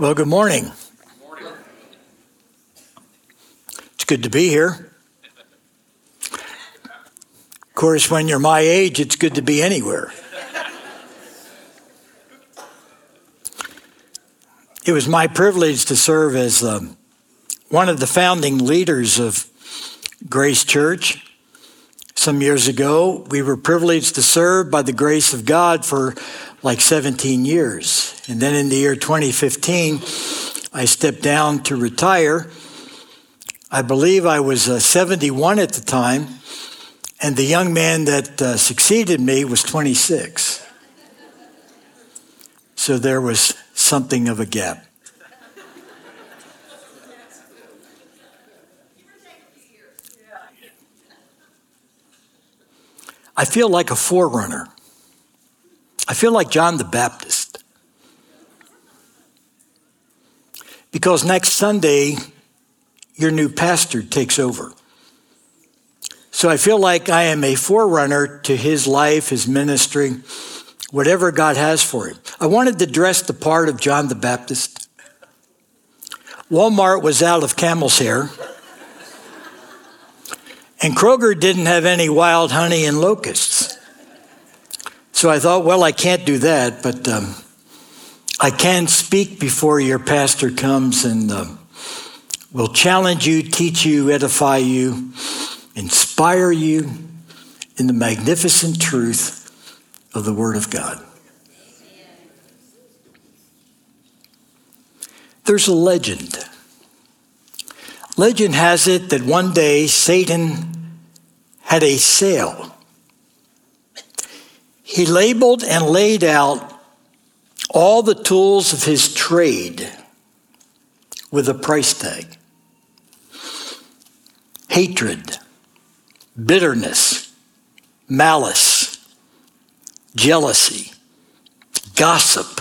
Well, good morning. It's good to be here. Of course, when you're my age, it's good to be anywhere. It was my privilege to serve as um, one of the founding leaders of Grace Church. Some years ago, we were privileged to serve by the grace of God for like 17 years. And then in the year 2015, I stepped down to retire. I believe I was uh, 71 at the time, and the young man that uh, succeeded me was 26. So there was something of a gap. I feel like a forerunner. I feel like John the Baptist. Because next Sunday, your new pastor takes over. So I feel like I am a forerunner to his life, his ministry, whatever God has for him. I wanted to dress the part of John the Baptist. Walmart was out of camel's hair. And Kroger didn't have any wild honey and locusts. So I thought, well, I can't do that, but um, I can speak before your pastor comes and uh, will challenge you, teach you, edify you, inspire you in the magnificent truth of the Word of God. There's a legend. Legend has it that one day Satan had a sale he labeled and laid out all the tools of his trade with a price tag hatred, bitterness, malice, jealousy, gossip,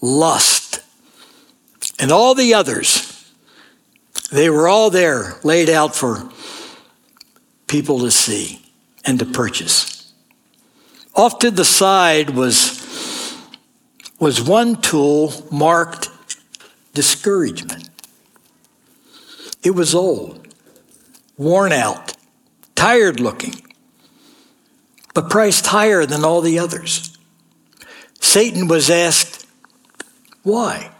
lust, and all the others. They were all there laid out for people to see and to purchase. Off to the side was, was one tool marked discouragement. It was old, worn out, tired looking, but priced higher than all the others. Satan was asked, Why?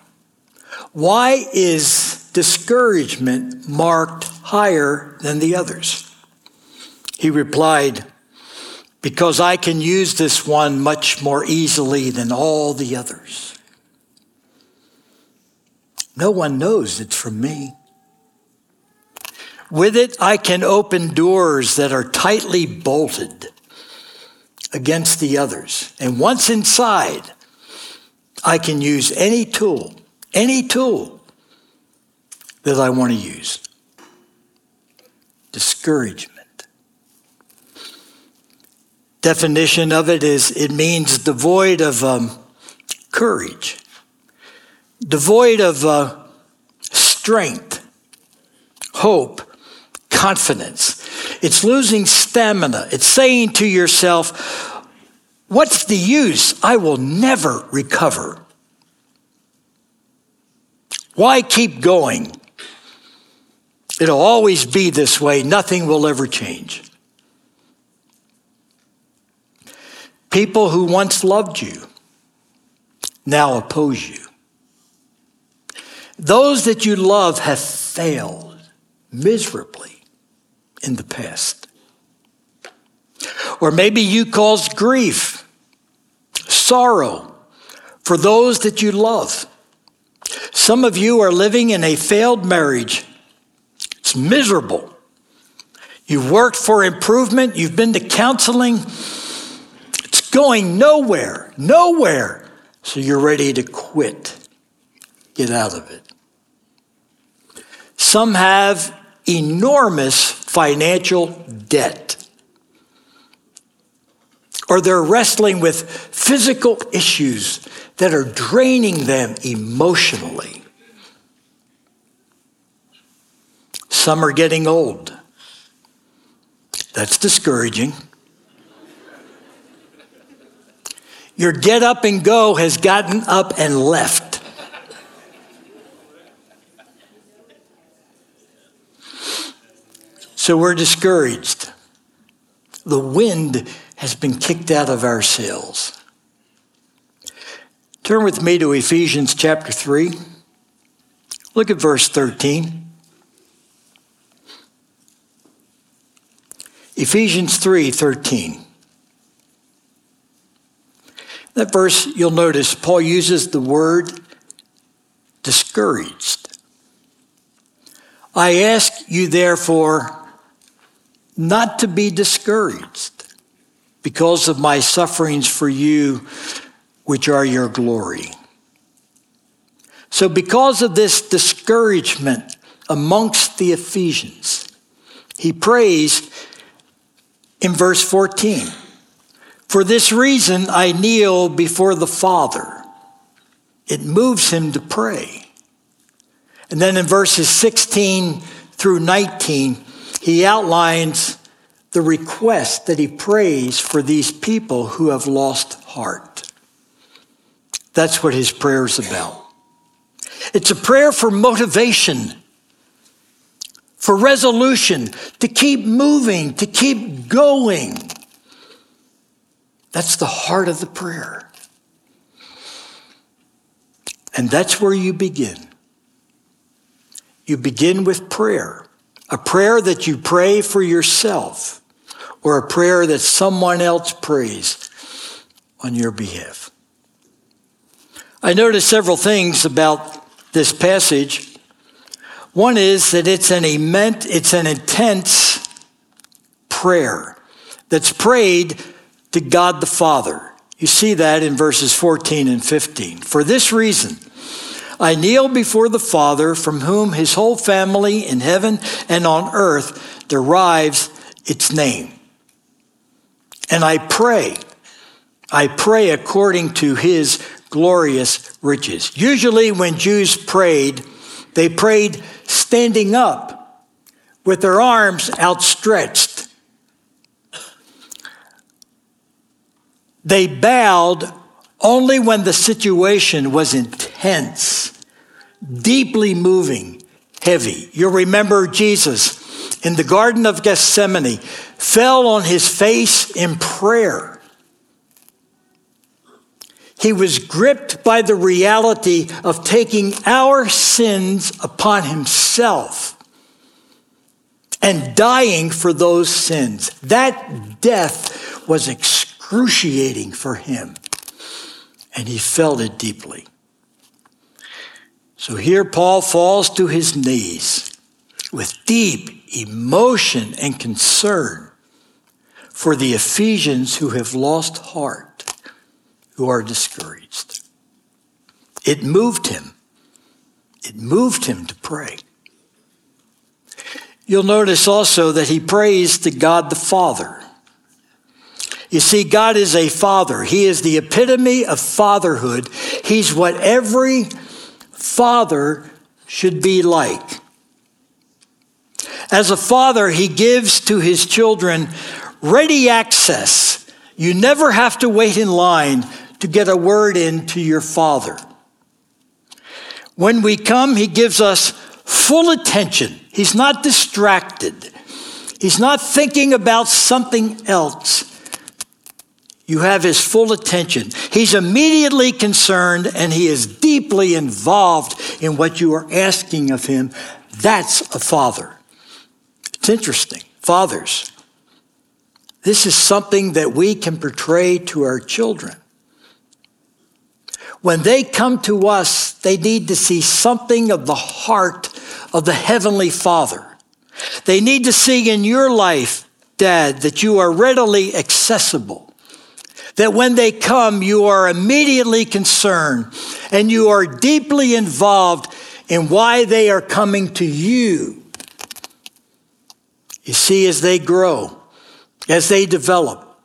Why is discouragement marked higher than the others? He replied, because I can use this one much more easily than all the others. No one knows it's from me. With it, I can open doors that are tightly bolted against the others. And once inside, I can use any tool, any tool that I want to use. Discouragement definition of it is it means devoid of um, courage, devoid of uh, strength, hope, confidence. It's losing stamina. It's saying to yourself, What's the use? I will never recover. Why keep going? It'll always be this way. Nothing will ever change. People who once loved you now oppose you. Those that you love have failed miserably in the past. Or maybe you caused grief, sorrow for those that you love. Some of you are living in a failed marriage. It's miserable. You've worked for improvement, you've been to counseling, going nowhere, nowhere. So you're ready to quit. Get out of it. Some have enormous financial debt. Or they're wrestling with physical issues that are draining them emotionally. Some are getting old. That's discouraging. Your get up and go has gotten up and left. So we're discouraged. The wind has been kicked out of our sails. Turn with me to Ephesians chapter 3. Look at verse 13. Ephesians 3 13. That verse, you'll notice, Paul uses the word discouraged. I ask you, therefore, not to be discouraged because of my sufferings for you, which are your glory. So, because of this discouragement amongst the Ephesians, he prays in verse 14 For this reason I kneel before the Father. It moves him to pray. And then in verses 16 through 19, he outlines the request that he prays for these people who have lost heart. That's what his prayer is about. It's a prayer for motivation, for resolution, to keep moving, to keep going. That's the heart of the prayer. And that's where you begin. You begin with prayer, a prayer that you pray for yourself, or a prayer that someone else prays on your behalf. I noticed several things about this passage. One is that it's an immense, it's an intense prayer that's prayed to God the Father. You see that in verses 14 and 15. For this reason, I kneel before the Father, from whom his whole family in heaven and on earth derives its name. And I pray, I pray according to his glorious riches. Usually, when Jews prayed, they prayed standing up with their arms outstretched. They bowed only when the situation was intense, deeply moving, heavy. You'll remember Jesus in the Garden of Gethsemane fell on his face in prayer he was gripped by the reality of taking our sins upon himself and dying for those sins. That death was for him, and he felt it deeply. So here Paul falls to his knees with deep emotion and concern for the Ephesians who have lost heart who are discouraged. It moved him. It moved him to pray. You'll notice also that he prays to God the Father. You see, God is a father. He is the epitome of fatherhood. He's what every father should be like. As a father, he gives to his children ready access. You never have to wait in line to get a word in to your Father. When we come, He gives us full attention. He's not distracted, He's not thinking about something else. You have His full attention. He's immediately concerned and He is deeply involved in what you are asking of Him. That's a father. It's interesting. Fathers. This is something that we can portray to our children. When they come to us, they need to see something of the heart of the Heavenly Father. They need to see in your life, Dad, that you are readily accessible. That when they come, you are immediately concerned and you are deeply involved in why they are coming to you. You see, as they grow, as they develop,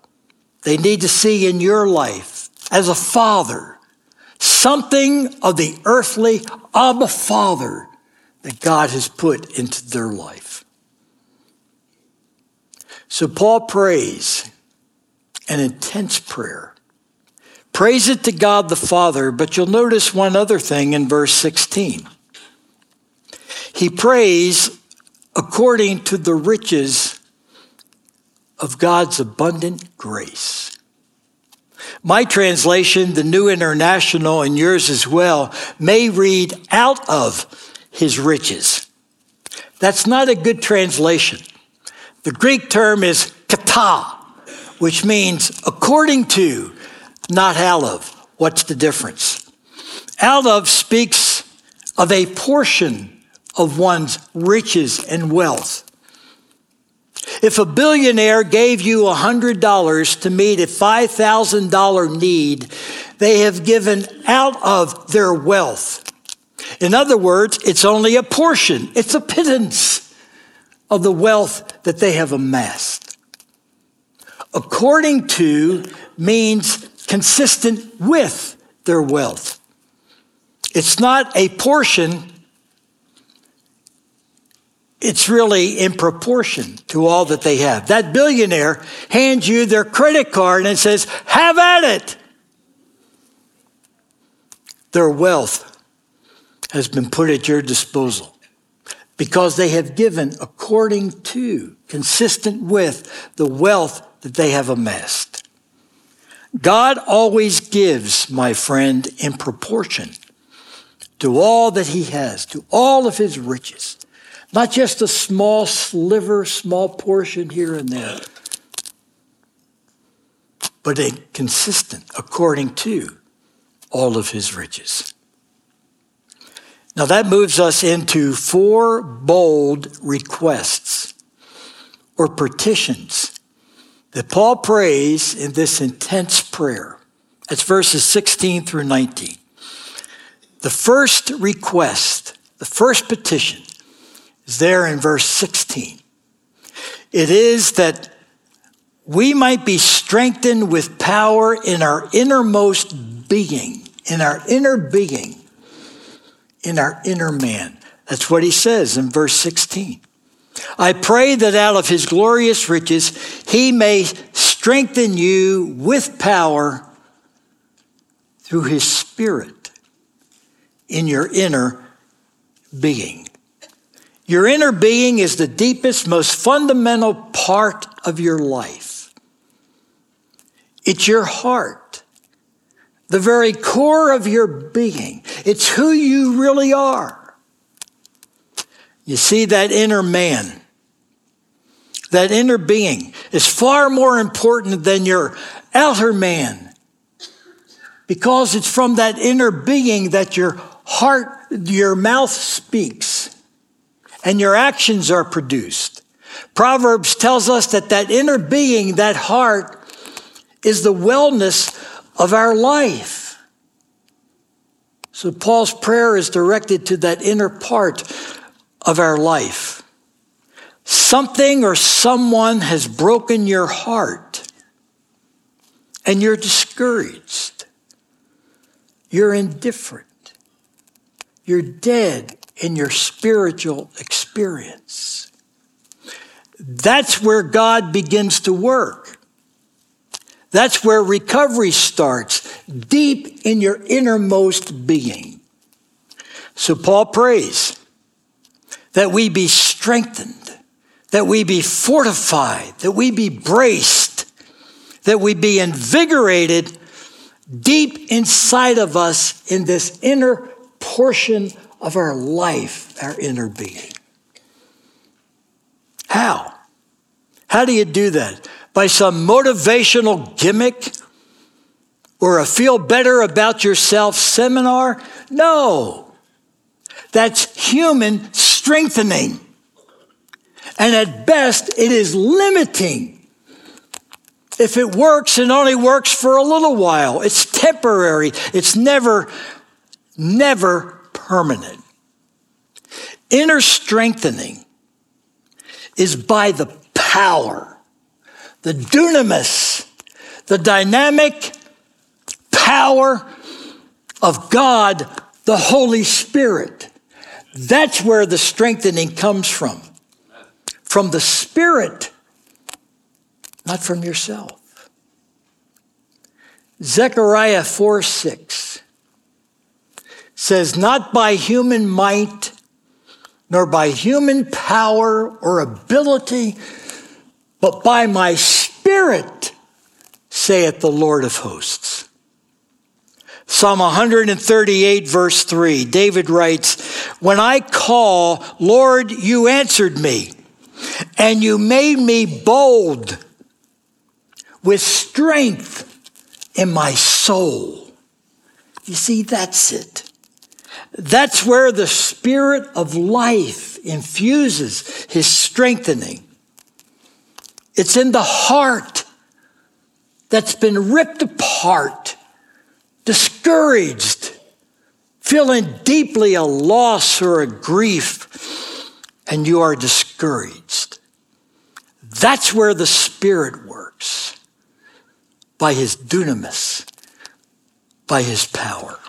they need to see in your life as a father something of the earthly Abba Father that God has put into their life. So Paul prays an intense prayer. Praise it to God the Father, but you'll notice one other thing in verse 16. He prays according to the riches of God's abundant grace. My translation, the New International, and yours as well, may read out of his riches. That's not a good translation. The Greek term is kata, which means according to, not out of. What's the difference? Out of speaks of a portion of one's riches and wealth. If a billionaire gave you $100 to meet a $5,000 need, they have given out of their wealth. In other words, it's only a portion, it's a pittance of the wealth that they have amassed. According to means consistent with their wealth. It's not a portion, it's really in proportion to all that they have. That billionaire hands you their credit card and says, Have at it. Their wealth has been put at your disposal because they have given according to, consistent with the wealth that they have amassed. God always gives, my friend, in proportion to all that he has, to all of his riches. Not just a small sliver, small portion here and there, but a consistent according to all of his riches. Now that moves us into four bold requests or petitions that Paul prays in this intense prayer. It's verses 16 through 19. The first request, the first petition, is there in verse 16. It is that we might be strengthened with power in our innermost being, in our inner being, in our inner man. That's what he says in verse 16. I pray that out of his glorious riches he may strengthen you with power through his spirit in your inner being. Your inner being is the deepest, most fundamental part of your life. It's your heart, the very core of your being. It's who you really are. You see, that inner man, that inner being is far more important than your outer man because it's from that inner being that your heart, your mouth speaks and your actions are produced. Proverbs tells us that that inner being, that heart, is the wellness of our life. So Paul's prayer is directed to that inner part of our life. Something or someone has broken your heart and you're discouraged. You're indifferent. You're dead in your spiritual experience. That's where God begins to work. That's where recovery starts, deep in your innermost being. So Paul prays that we be strengthened, that we be fortified, that we be braced, that we be invigorated deep inside of us in this inner portion of our life, our inner being. How? How do you do that? By some motivational gimmick or a feel better about yourself seminar? No. That's human strengthening. And at best, it is limiting. If it works, it only works for a little while. It's temporary. It's never, never permanent. Inner strengthening is by the power, the dunamis, the dynamic power of God, the Holy Spirit. That's where the strengthening comes from. From the Spirit, not from yourself. Zechariah 4 6 says, Not by human might, nor by human power or ability, but by my spirit, saith the Lord of hosts. Psalm 138, verse 3, David writes, When I call, Lord, you answered me, and you made me bold with strength in my soul. You see, that's it. That's where the spirit of life infuses his strengthening. It's in the heart that's been ripped apart, discouraged, feeling deeply a loss or a grief, and you are discouraged. That's where the Spirit works by his dunamis, by his power.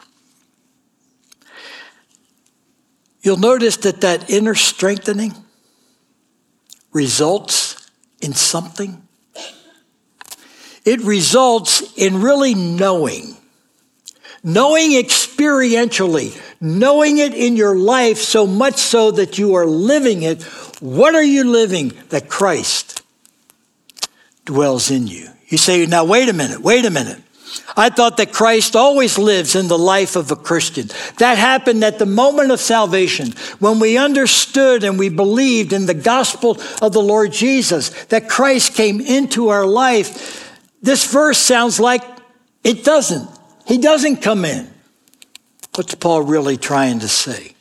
You'll notice that that inner strengthening results in something. It results in really knowing, knowing experientially, knowing it in your life so much so that you are living it. What are you living? That Christ dwells in you. You say, now wait a minute, wait a minute. I thought that Christ always lives in the life of a Christian. That happened at the moment of salvation when we understood and we believed in the gospel of the Lord Jesus, that Christ came into our life. This verse sounds like it doesn't. He doesn't come in. What's Paul really trying to say?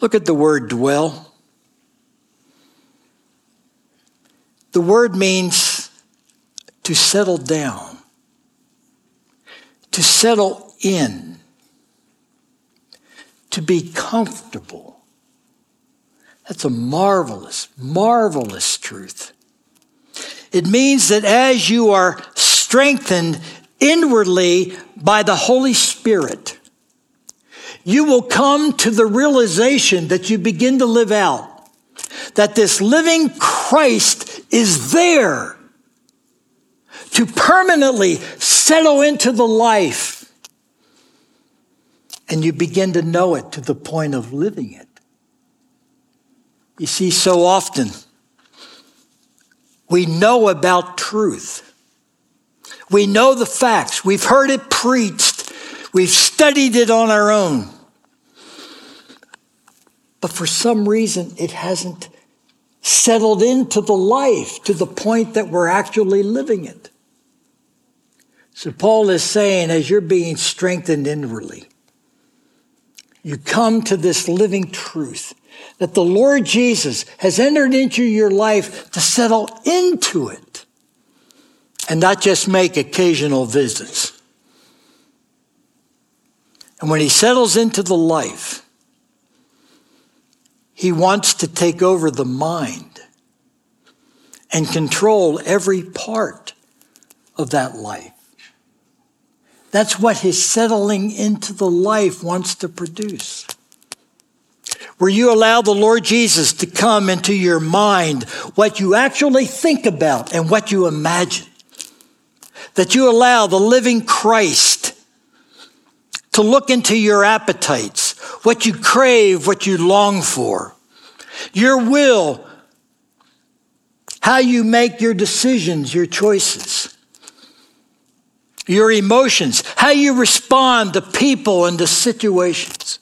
Look at the word dwell. The word means to settle down to settle in, to be comfortable. That's a marvelous, marvelous truth. It means that as you are strengthened inwardly by the Holy Spirit, you will come to the realization that you begin to live out that this living Christ is there to permanently settle into the life. And you begin to know it to the point of living it. You see, so often we know about truth. We know the facts. We've heard it preached. We've studied it on our own. But for some reason, it hasn't settled into the life to the point that we're actually living it. So Paul is saying, as you're being strengthened inwardly, you come to this living truth that the Lord Jesus has entered into your life to settle into it and not just make occasional visits. And when he settles into the life, he wants to take over the mind and control every part of that life. That's what his settling into the life wants to produce. Where you allow the Lord Jesus to come into your mind, what you actually think about and what you imagine. That you allow the living Christ to look into your appetites, what you crave, what you long for, your will, how you make your decisions, your choices. Your emotions, how you respond to people and to situations,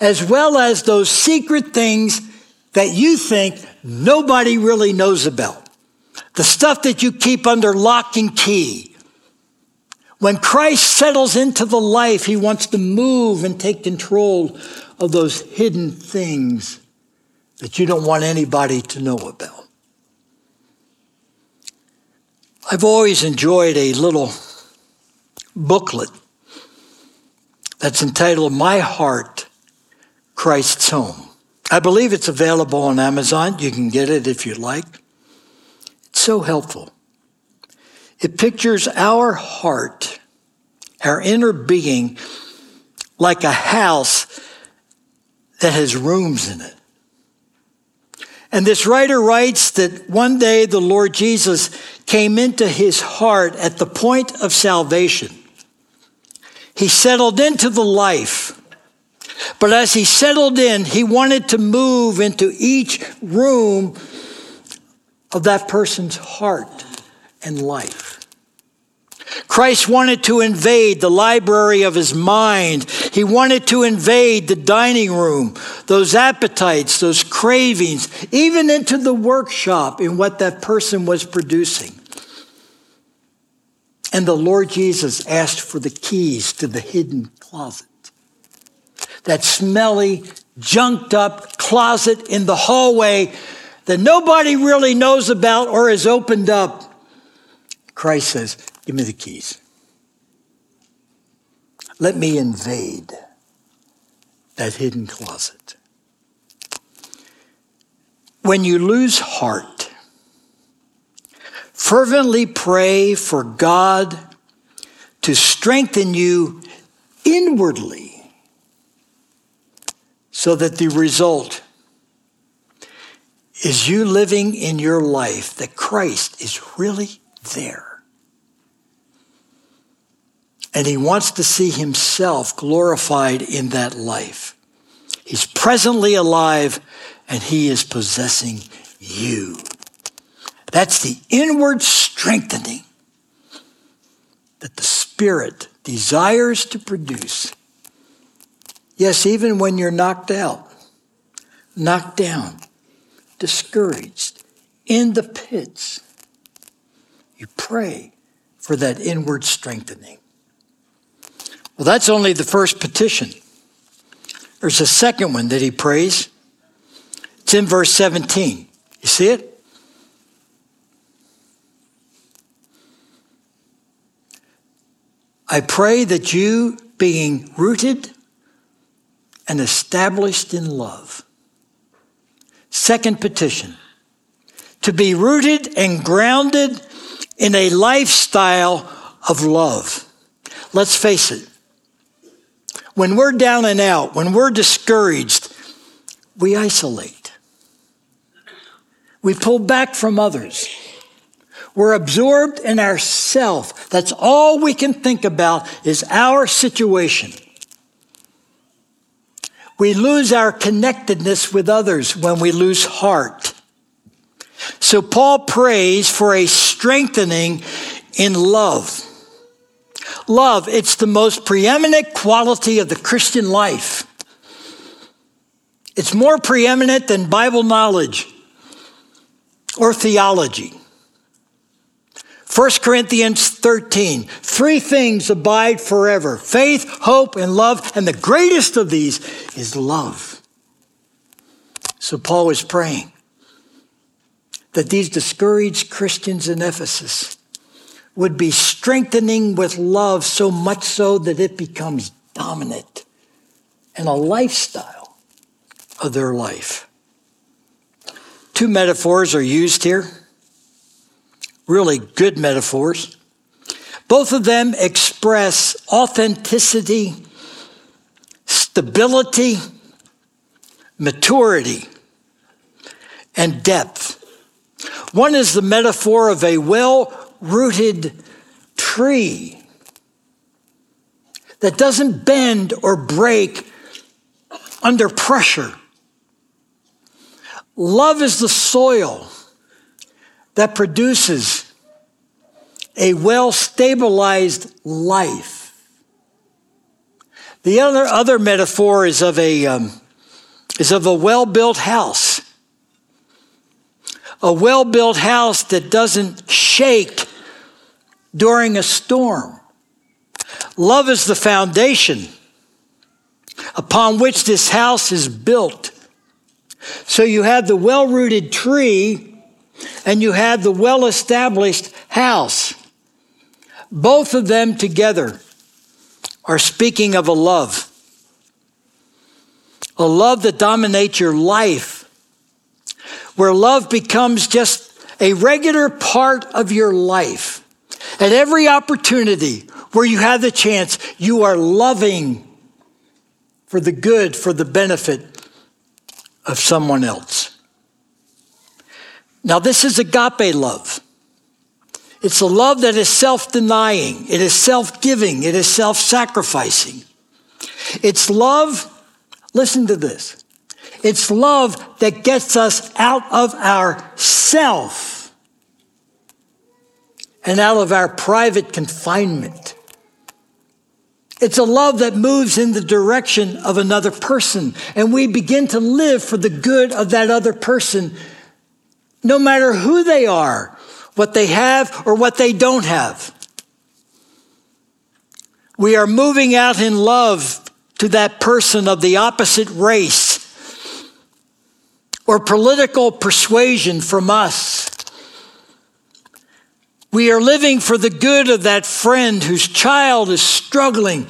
as well as those secret things that you think nobody really knows about. The stuff that you keep under lock and key. When Christ settles into the life, he wants to move and take control of those hidden things that you don't want anybody to know about. I've always enjoyed a little booklet that's entitled My Heart, Christ's Home. I believe it's available on Amazon. You can get it if you like. So helpful. It pictures our heart, our inner being, like a house that has rooms in it. And this writer writes that one day the Lord Jesus came into his heart at the point of salvation. He settled into the life. But as he settled in, he wanted to move into each room of that person's heart and life. Christ wanted to invade the library of his mind. He wanted to invade the dining room, those appetites, those cravings, even into the workshop in what that person was producing. And the Lord Jesus asked for the keys to the hidden closet. That smelly, junked up closet in the hallway that nobody really knows about or has opened up. Christ says, Give me the keys. Let me invade that hidden closet. When you lose heart, fervently pray for God to strengthen you inwardly so that the result is you living in your life that Christ is really there. And he wants to see himself glorified in that life. He's presently alive and he is possessing you. That's the inward strengthening that the Spirit desires to produce. Yes, even when you're knocked out, knocked down, discouraged, in the pits, you pray for that inward strengthening. Well, that's only the first petition. There's a second one that he prays. It's in verse 17. You see it? I pray that you, being rooted and established in love. Second petition to be rooted and grounded in a lifestyle of love. Let's face it, when we're down and out, when we're discouraged, we isolate. We pull back from others. We're absorbed in ourself. That's all we can think about is our situation. We lose our connectedness with others when we lose heart. So Paul prays for a strengthening in love. Love, it's the most preeminent quality of the Christian life. It's more preeminent than Bible knowledge or theology. 1 Corinthians 13, three things abide forever faith, hope, and love, and the greatest of these is love. So Paul is praying that these discouraged Christians in Ephesus would be strengthening with love so much so that it becomes dominant and a lifestyle of their life. Two metaphors are used here, really good metaphors. Both of them express authenticity, stability, maturity, and depth. One is the metaphor of a well rooted tree that doesn't bend or break under pressure. Love is the soil that produces a well stabilized life. The other, other metaphor is of a, um, is of a well built house. A well built house that doesn't shake during a storm. Love is the foundation upon which this house is built. So you have the well rooted tree and you have the well established house. Both of them together are speaking of a love, a love that dominates your life, where love becomes just a regular part of your life. At every opportunity where you have the chance, you are loving for the good, for the benefit of someone else. Now, this is agape love. It's a love that is self denying, it is self giving, it is self sacrificing. It's love Listen to this. It's love that gets us out of our self and out of our private confinement. It's a love that moves in the direction of another person, and we begin to live for the good of that other person, no matter who they are, what they have, or what they don't have. We are moving out in love to that person of the opposite race or political persuasion from us. We are living for the good of that friend whose child is struggling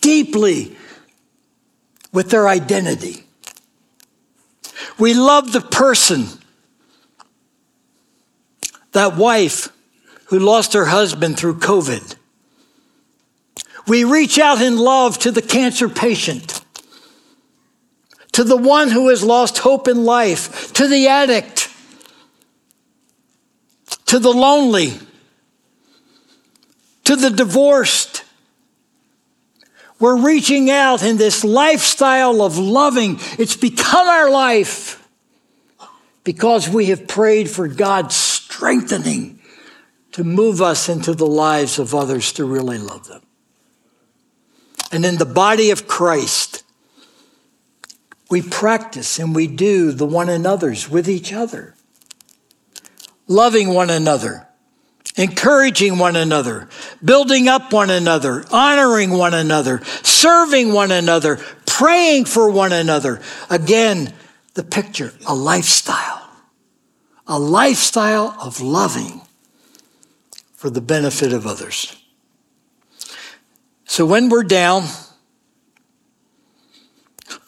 deeply with their identity. We love the person, that wife who lost her husband through COVID. We reach out in love to the cancer patient, to the one who has lost hope in life, to the addict, to the lonely, to the divorced. We're reaching out in this lifestyle of loving. It's become our life because we have prayed for God's strengthening to move us into the lives of others to really love them. And in the body of Christ, we practice and we do the one another's with each other, loving one another, encouraging one another, building up one another, honoring one another, serving one another, praying for one another. Again, the picture, a lifestyle, a lifestyle of loving for the benefit of others. So when we're down,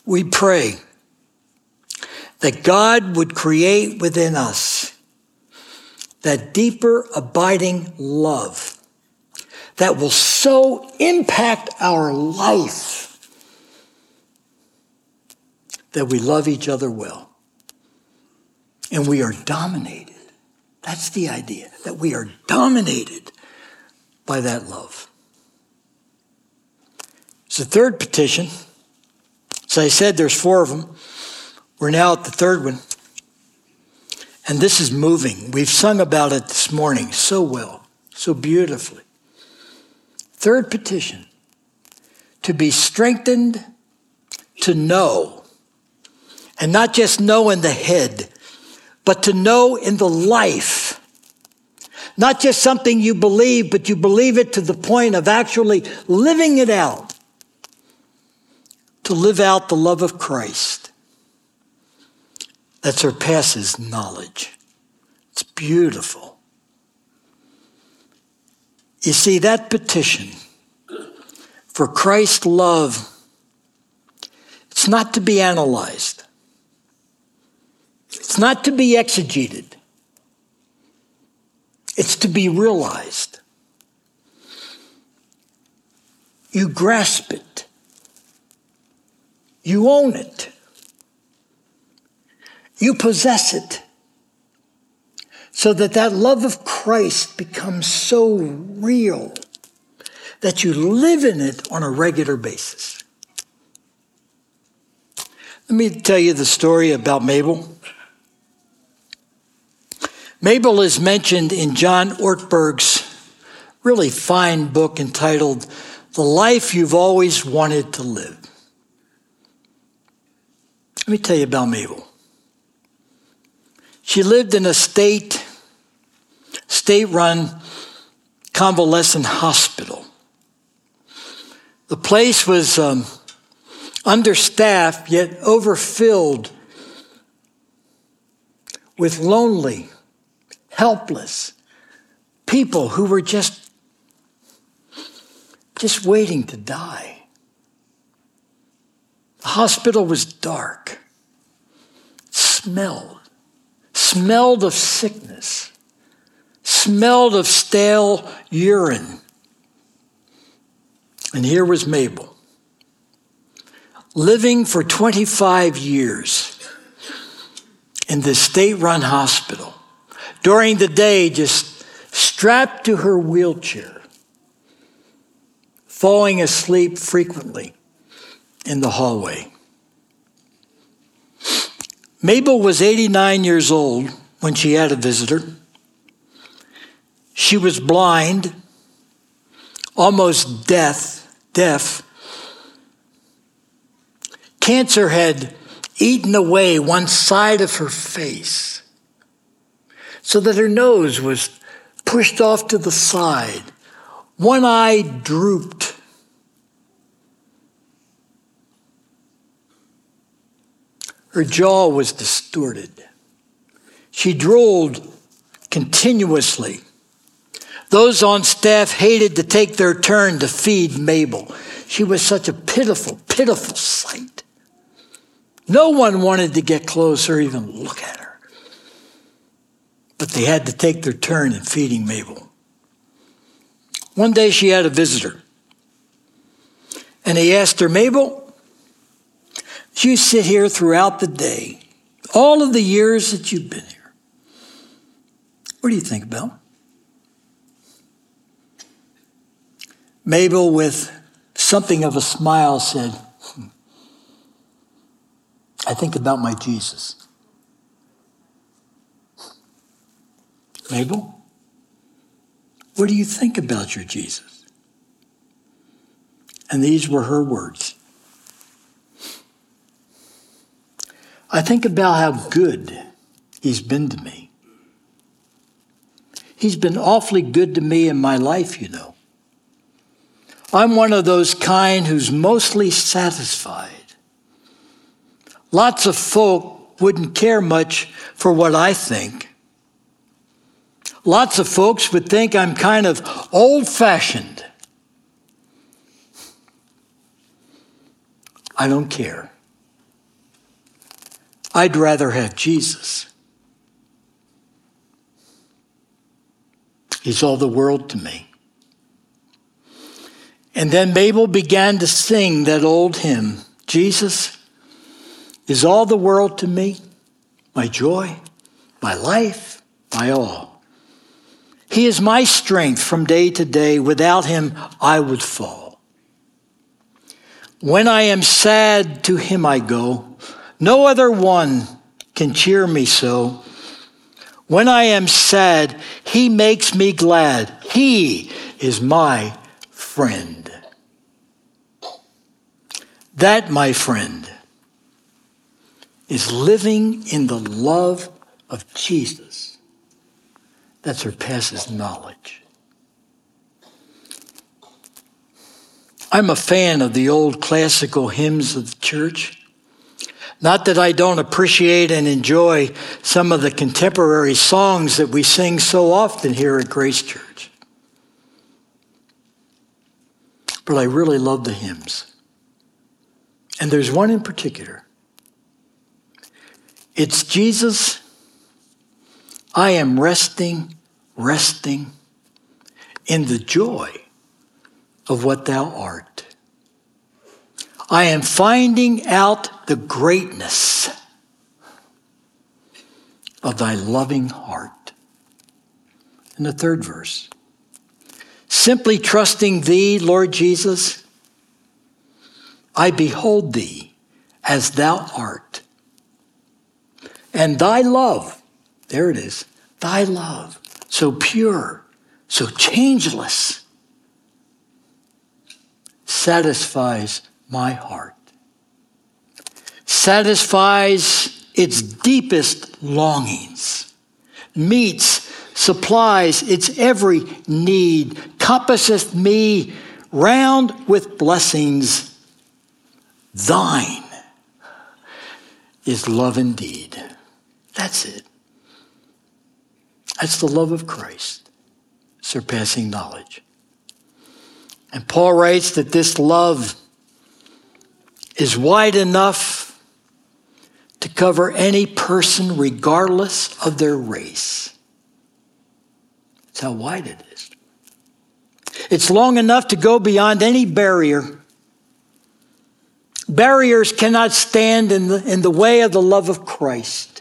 we pray that God would create within us that deeper, abiding love that will so impact our life that we love each other well. And we are dominated. That's the idea, that we are dominated by that love. It's the third petition. As I said, there's four of them. We're now at the third one. And this is moving. We've sung about it this morning so well, so beautifully. Third petition to be strengthened to know, and not just know in the head, but to know in the life. Not just something you believe, but you believe it to the point of actually living it out to live out the love of Christ that surpasses knowledge. It's beautiful. You see, that petition for Christ's love, it's not to be analyzed. It's not to be exegeted. It's to be realized. You grasp it. You own it. You possess it. So that that love of Christ becomes so real that you live in it on a regular basis. Let me tell you the story about Mabel. Mabel is mentioned in John Ortberg's really fine book entitled The Life You've Always Wanted to Live. Let me tell you about Mabel. She lived in a state, state run convalescent hospital. The place was um, understaffed, yet overfilled with lonely, helpless people who were just, just waiting to die. The hospital was dark, smelled, smelled of sickness, smelled of stale urine. And here was Mabel, living for 25 years in this state run hospital. During the day, just strapped to her wheelchair, falling asleep frequently in the hallway. Mabel was 89 years old when she had a visitor. She was blind, almost deaf, deaf. Cancer had eaten away one side of her face so that her nose was pushed off to the side. One eye drooped. Her jaw was distorted. She drooled continuously. Those on staff hated to take their turn to feed Mabel. She was such a pitiful, pitiful sight. No one wanted to get close or even look at her. But they had to take their turn in feeding Mabel. One day she had a visitor. And he asked her, Mabel, you sit here throughout the day, all of the years that you've been here. What do you think about? Mabel, with something of a smile, said, hmm, I think about my Jesus. Mabel, what do you think about your Jesus? And these were her words. I think about how good he's been to me. He's been awfully good to me in my life, you know. I'm one of those kind who's mostly satisfied. Lots of folk wouldn't care much for what I think. Lots of folks would think I'm kind of old fashioned. I don't care. I'd rather have Jesus. He's all the world to me. And then Mabel began to sing that old hymn Jesus is all the world to me, my joy, my life, my all. He is my strength from day to day. Without him, I would fall. When I am sad, to him I go. No other one can cheer me so. When I am sad, he makes me glad. He is my friend. That, my friend, is living in the love of Jesus that surpasses knowledge. I'm a fan of the old classical hymns of the church. Not that I don't appreciate and enjoy some of the contemporary songs that we sing so often here at Grace Church. But I really love the hymns. And there's one in particular. It's Jesus, I am resting, resting in the joy of what thou art. I am finding out the greatness of thy loving heart. In the third verse, simply trusting thee, Lord Jesus, I behold thee as thou art. And thy love, there it is, thy love, so pure, so changeless, satisfies my heart, satisfies its deepest longings, meets, supplies its every need, compasseth me round with blessings. Thine is love indeed. That's it. That's the love of Christ, surpassing knowledge. And Paul writes that this love is wide enough to cover any person regardless of their race. That's how wide it is. It's long enough to go beyond any barrier. Barriers cannot stand in the, in the way of the love of Christ.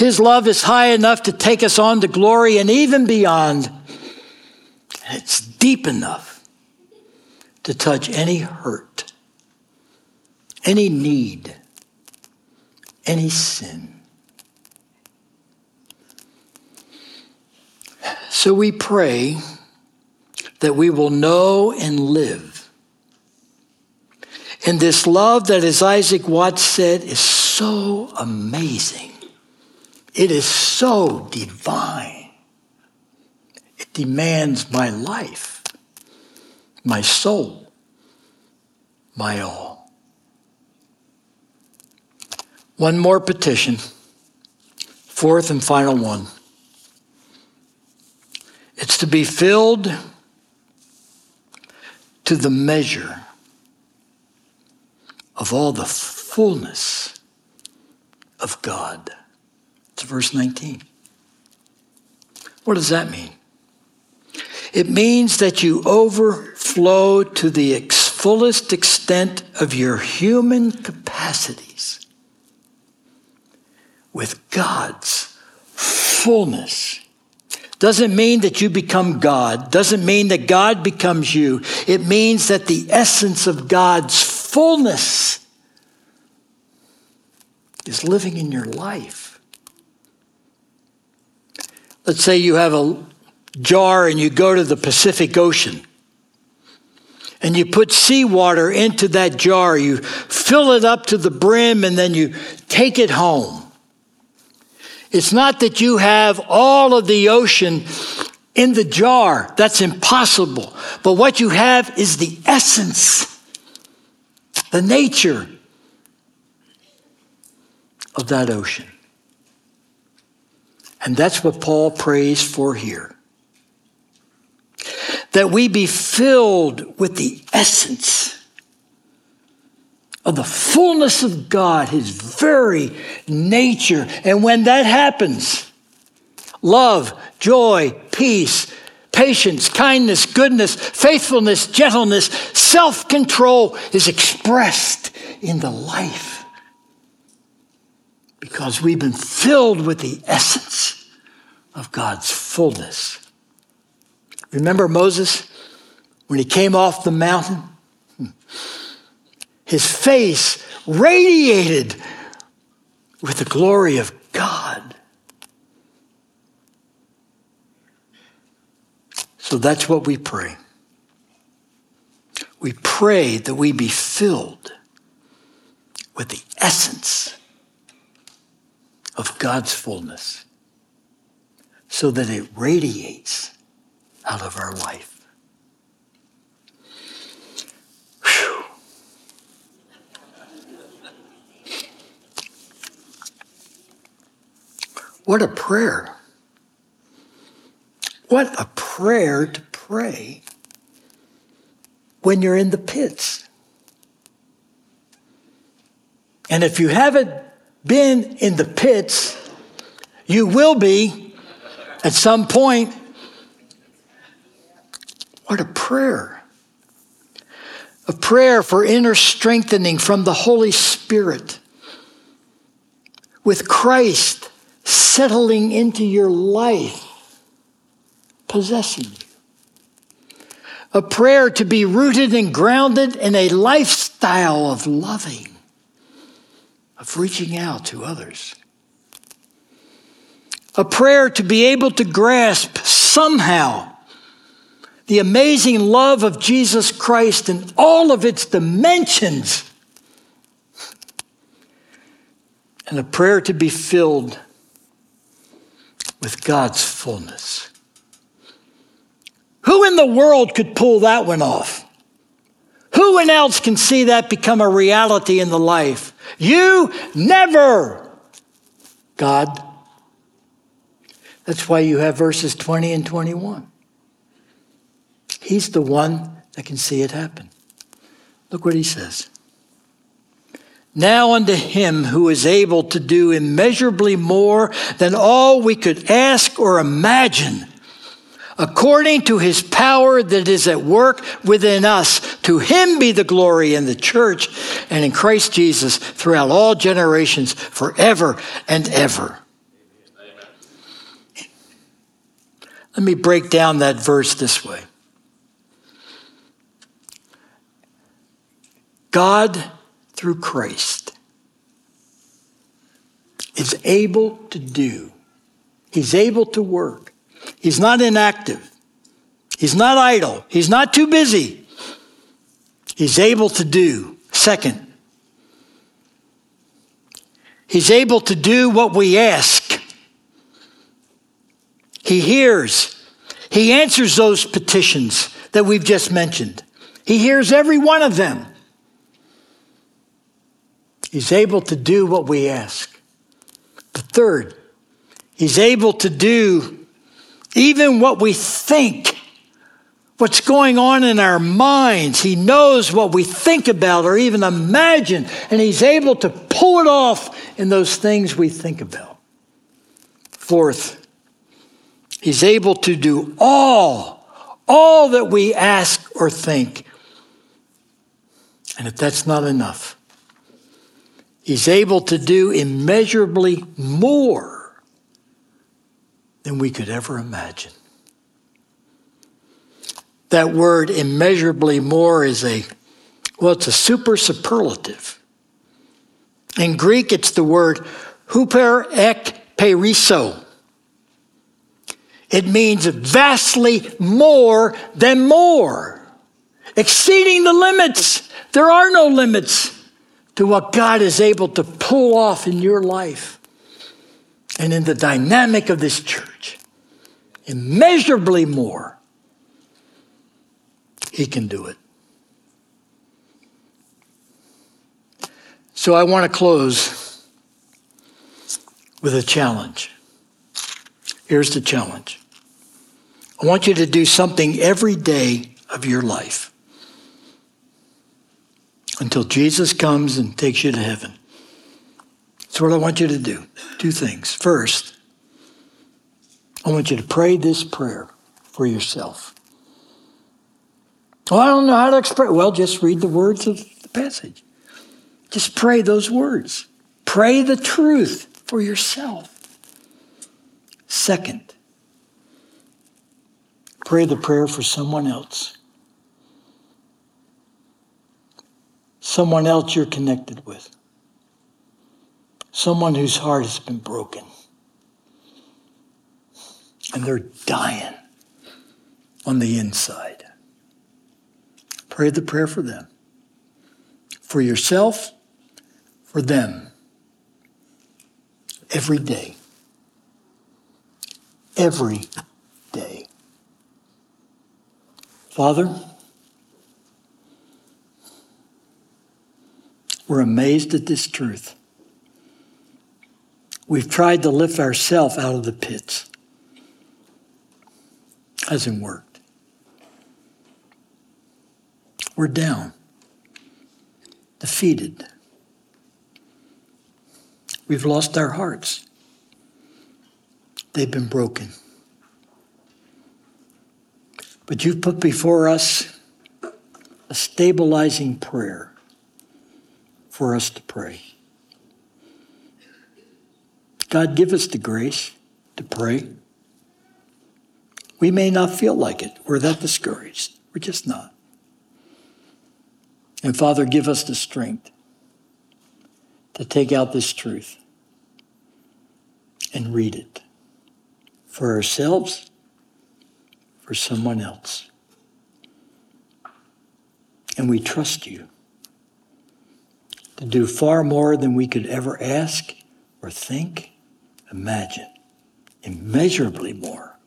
His love is high enough to take us on to glory and even beyond. It's deep enough to touch any hurt, any need, any sin. So we pray that we will know and live. And this love that, as Isaac Watts said, is so amazing. It is so divine. It demands my life, my soul, my all. One more petition, fourth and final one. It's to be filled to the measure of all the fullness of God. Verse 19. What does that mean? It means that you overflow to the ex- fullest extent of your human capacities with God's fullness doesn't mean that you become God, doesn't mean that God becomes you. It means that the essence of God's fullness is living in your life. Let's say you have a jar and you go to the Pacific Ocean and you put seawater into that jar, you fill it up to the brim, and then you take it home. It's not that you have all of the ocean in the jar. That's impossible. But what you have is the essence, the nature of that ocean. And that's what Paul prays for here. That we be filled with the essence of the fullness of God, his very nature. And when that happens, love, joy, peace, patience, kindness, goodness, faithfulness, gentleness, self control is expressed in the life. Because we've been filled with the essence of God's fullness. Remember Moses when he came off the mountain? Hmm. His face radiated with the glory of God. So that's what we pray. We pray that we be filled with the essence of God's fullness so that it radiates out of our life. What a prayer. What a prayer to pray when you're in the pits. And if you haven't been in the pits, you will be at some point. What a prayer. A prayer for inner strengthening from the Holy Spirit. With Christ settling into your life, possessing you. A prayer to be rooted and grounded in a lifestyle of loving, of reaching out to others. A prayer to be able to grasp somehow the amazing love of Jesus Christ in all of its dimensions. And a prayer to be filled with God's fullness. Who in the world could pull that one off? Who else can see that become a reality in the life? You never. God. That's why you have verses 20 and 21. He's the one that can see it happen. Look what he says. Now unto him who is able to do immeasurably more than all we could ask or imagine, according to his power that is at work within us, to him be the glory in the church and in Christ Jesus throughout all generations, forever and ever. Let me break down that verse this way God through Christ is able to do. He's able to work. He's not inactive. He's not idle. He's not too busy. He's able to do. Second, he's able to do what we ask. He hears. He answers those petitions that we've just mentioned. He hears every one of them. He's able to do what we ask. The third, he's able to do even what we think, what's going on in our minds. He knows what we think about or even imagine, and he's able to pull it off in those things we think about. Fourth, he's able to do all, all that we ask or think. And if that's not enough, He's able to do immeasurably more than we could ever imagine. That word immeasurably more is a, well, it's a super superlative. In Greek, it's the word huper ek periso. It means vastly more than more, exceeding the limits. There are no limits to what God is able to pull off in your life and in the dynamic of this church. Immeasurably more. He can do it. So I want to close with a challenge. Here's the challenge I want you to do something every day of your life until Jesus comes and takes you to heaven. That's what I want you to do. Two things. First, I want you to pray this prayer for yourself. Well, I don't know how to express. Well, just read the words of the passage. Just pray those words. Pray the truth for yourself. Second, pray the prayer for someone else. someone else you're connected with, someone whose heart has been broken, and they're dying on the inside. Pray the prayer for them, for yourself, for them, every day. Every day. Father, We're amazed at this truth. We've tried to lift ourselves out of the pits. Hasn't worked. We're down, defeated. We've lost our hearts. They've been broken. But you've put before us a stabilizing prayer for us to pray. God, give us the grace to pray. We may not feel like it. We're that discouraged. We're just not. And Father, give us the strength to take out this truth and read it for ourselves, for someone else. And we trust you to do far more than we could ever ask or think, imagine, immeasurably more,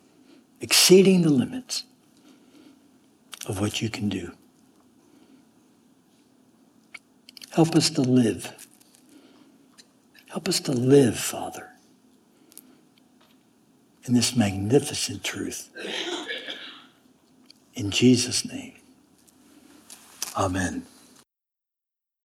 exceeding the limits of what you can do. Help us to live. Help us to live, Father, in this magnificent truth. In Jesus' name, amen.